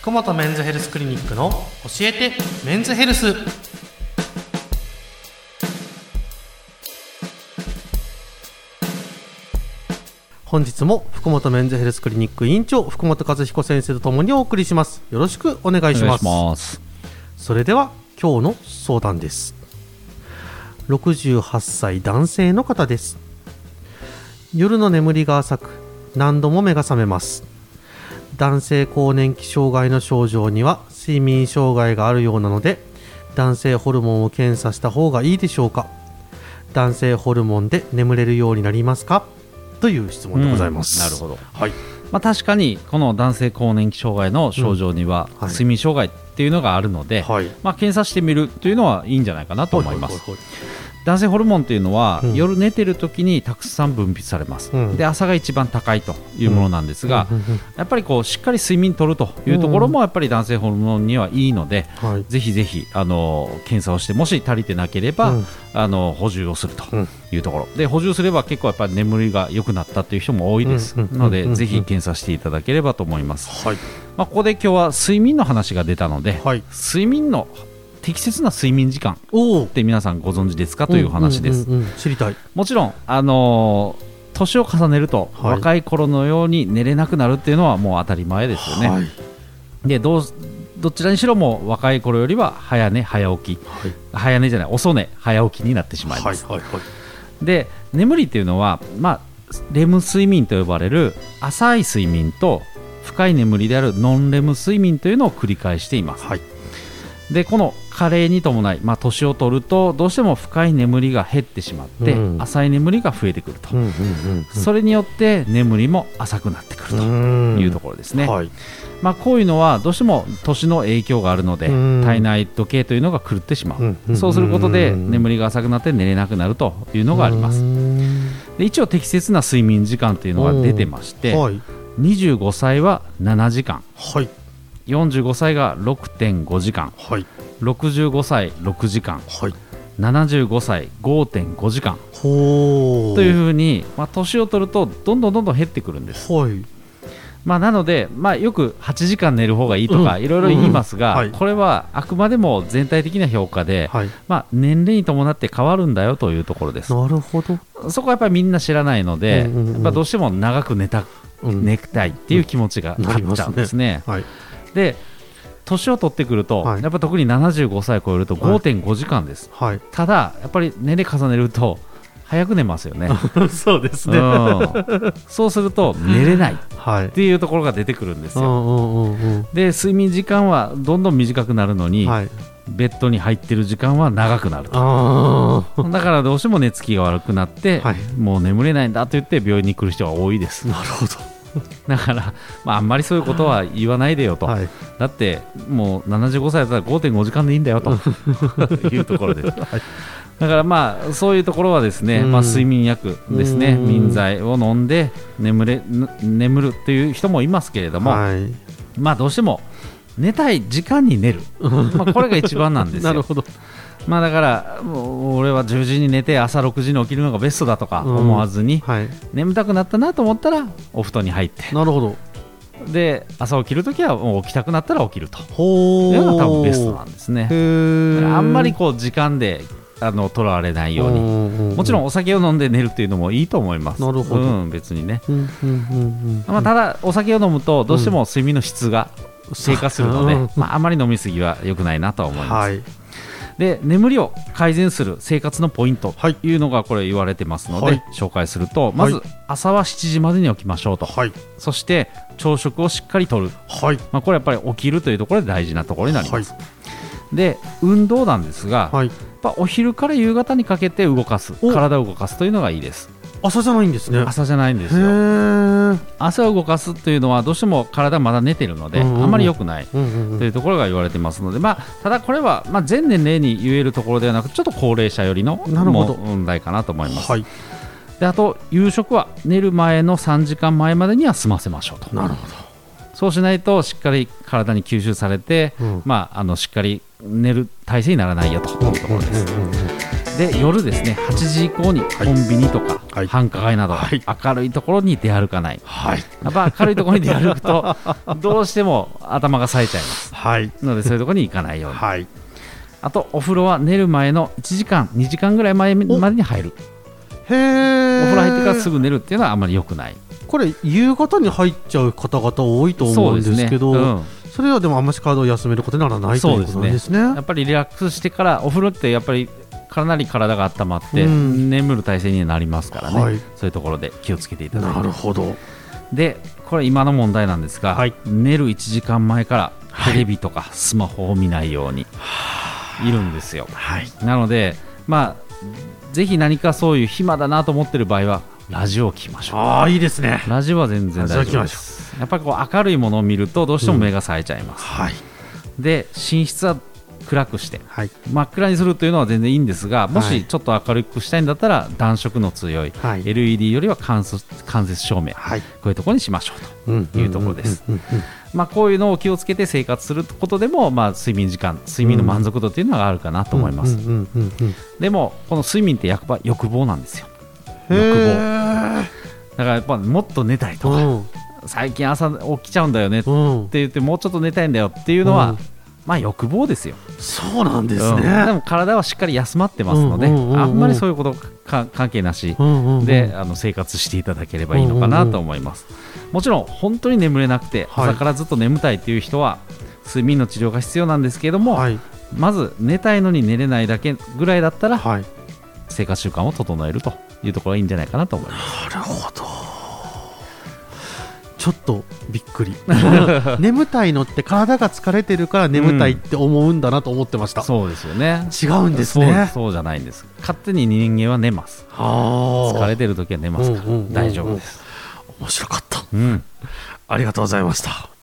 福本メンズヘルスクリニックの教えてメンズヘルス。本日も福本メンズヘルスクリニック院長福本和彦先生とともにお送りします。よろしくお願いします。ます。それでは今日の相談です。68歳男性の方です。夜の眠りが浅く何度も目が覚めます男性更年期障害の症状には睡眠障害があるようなので男性ホルモンを検査した方がいいでしょうか？男性ホルモンで眠れるようになりますか？という質問でございます、なるほど、はい。まあ、確かにこの男性更年期障害の症状にははい。睡眠障害っていうのがあるので、はい。まあ、検査してみるというのはいいんじゃないかなと思います、はいはいはい男性ホルモンというのは、うん。夜寝てる時にたくさん分泌されます、うん。で朝が一番高いというものなんですが、うんやっぱりこうしっかり睡眠とるというところもやっぱり男性ホルモンにはいいので、はい。ぜひぜひあの検査をしてもし足りてなければ、うん。あの補充をするとうん。いうところ。で補充すれば結構やっぱり眠りが良くなったという人も多いですのでぜひ検査していただければと思います、はい。まあ、ここで今日は睡眠の話が出たので、はい。睡眠の適切な睡眠時間って皆さんご存知ですかという話です、うんうんうんうん。知りたい。もちろんあのー年を重ねると、はい。若い頃のように寝れなくなるっていうのはもう当たり前ですよね、はい。でどうどちらにしろもう若い頃よりは早寝早起き。はい。早寝じゃない遅寝早起きになってしまいます、はいはいはい。で眠りっていうのは、まあ、レム睡眠と呼ばれる浅い睡眠と深い眠りであるノンレム睡眠というのを繰り返しています。はいでこの加齢に伴い、まあ、年を取るとどうしても深い眠りが減ってしまって、うん浅い眠りが増えてくると、うんうんうんそれによって眠りも浅くなってくるとうん。いうところですね、はい。まあ、こういうのはどうしても年の影響があるのでうん。体内時計というのが狂ってしまう、うんうんそうすることでうん眠りが浅くなって寝れなくなるというのがあります。うんで一応適切な睡眠時間というのが出てまして、はい。25歳は7時間。はい45歳が6.5時間。はい。65歳6時間。はい。75歳5.5時間。というふうに、まあ、年を取るとどんどんどんどん減ってくるんです、はい。まあ、なので、まあ、よく8時間寝る方がいいとかうん。いろいろ言いますが、うんはい。これはあくまでも全体的な評価で、はい。まあ、年齢に伴って変わるんだよというところです。なるほど。そこはやっぱりみんな知らないので、うんうんうん。やっぱどうしても長く寝たうん。寝たいっていう気持ちが勝っちゃうんですね。はいで年を取ってくると、はい。やっぱ特に75歳超えるとはい。5.5時間です、はい。ただやっぱり年齢重ねると早く寝ますよね、そうですね。うん、そうすると寝れない。っはい。ていうところが出てくるんですよ。うんうんうんうん。で睡眠時間はどんどん短くなるのに、はい。ベッドに入ってる時間は長くなると。だからどうしても寝つきが悪くなって、はい。もう眠れないんだと言って病院に来る人が多いです。なるほどだから、まあ、あんまりそういうことは言わないでよと、はい。だってもう75歳だったら5.5時間でいいんだよと。いうところです。だからまあそういうところはですね、うん。まあ、睡眠薬ですね、うん。眠剤を飲んで眠れぬ眠るっていう人もいますけれども、はい。まあどうしても寝たい時間に寝る、まあ、これが一番なんですよ。なるほど。まあだからもう俺は10時に寝て朝6時に起きるのがベストだとか思わずに、はい。眠たくなったなと思ったらお布団に入って。なるほど。で朝起きるときはもう起きたくなったら起きると。ほいうのが多分ベストなんですね。あんまりこう時間であのとらわれないように、にもちろんお酒を飲んで寝るっていうのもいいと思います。なるほど。うん、別にね。うんうんうんうん。まあ、ただ、お酒を飲むと、どうしても睡眠の質が低下するので、うん。まあ、あまり飲みすぎは良くないなとは思います。はい。で、眠りを改善する生活のポイントはい。というのがこれ言われてますので、はい。紹介すると、まずはい。朝は7時までに起きましょうと。はい。そして、朝食をしっかりとる。はい。まあ、これやっぱり起きるというところで大事なところになります。で、運動なんですが、はい。お昼から夕方にかけて動かす。お。体を動かすというのがいいです朝じゃないんですね。朝じゃないんですへよえ朝を動かすというのはどうしても体まだ寝てるので、うんうんうん。あんまり良くないというところが言われてますので、まあ、ただこれは、まあ、全年齢に言えるところではなくちょっと高齢者よりの問題かなと思います、はい。であと夕食は寝る前の3時間前までには済ませましょうと。なるほそうしないとしっかり体に吸収されて、うん。まあ、あのしっかり寝る体勢にならないよというところです、で夜ですね8時以降にコンビニとか、はい。繁華街など、はい。明るいところに出歩かない。はい。やっぱ明るいところに出歩くと どうしても頭が冴えちゃいます。はい。のでそういうところに行かないように。はい。あとお風呂は寝る前の1時間2時間ぐらい前までに入る。へえお風呂入ってからすぐ寝るっていうのはあんまり良くない。これ夕方に入っちゃう方々多いと思うんですけどそうですね。それはでもあんまし体を休めることにならないということですね。うん、やっぱりリラックスしてからお風呂ってやっぱりかなり体が温まって、うん。眠る体勢になりますからね、はい。そういうところで気をつけていただいなてるほど。でこれ今の問題なんですが、はい。寝る1時間前からはい。テレビとかスマホを見ないようにいるんですよ、はい。なのでまあぜひ何かそういう暇だなと思ってる場合はラジオを聞きましょう。ああいいですね。ラジオは全然大丈夫です。やっぱりこう明るいものを見るとどうしても目が冴えちゃいます、はい。で寝室は暗くして。はい。真っ暗にするというのは全然いいんですがもはい。しちょっと明るくしたいんだったら暖色の強いはい。LED よりは間接間接照明。こはい、ういうところにしましょうとうんいうところです。まあ、こういうのを気をつけて生活することでも、まあ、睡眠時間睡眠の満足度というのがあるかなと思います、でもこの睡眠って役場欲望なんですよ。へ欲ーだからやっぱもっと寝たいとか、うん。最近朝起きちゃうんだよねってうん言ってもうちょっと寝たいんだよっていうのは、うんまあ欲望ですよ。そうなんですうん。でねも体はしっかり休まってますので、うんうんうんうん。あんまりそういうことか関係なし。うんうんうん。で、あの生活していただければいいのかなと思います、もちろん本当に眠れなくてはい。朝からずっと眠たいっていう人は睡眠の治療が必要なんですけれども、はい。まず寝たいのに寝れないだけぐらいだったらはい。生活習慣を整えるというところがいいんじゃないかなと思います。なるほどちょっとびっくり。眠たいのって体が疲れてるから眠たいって思うんだなと思ってました、そうですよね。違うんですね。そうじゃないんです。勝手に人間は寝ます。はあ疲れてる時は寝ますから。うんうんうんうん。大丈夫です。面白かった。うん。ありがとうございました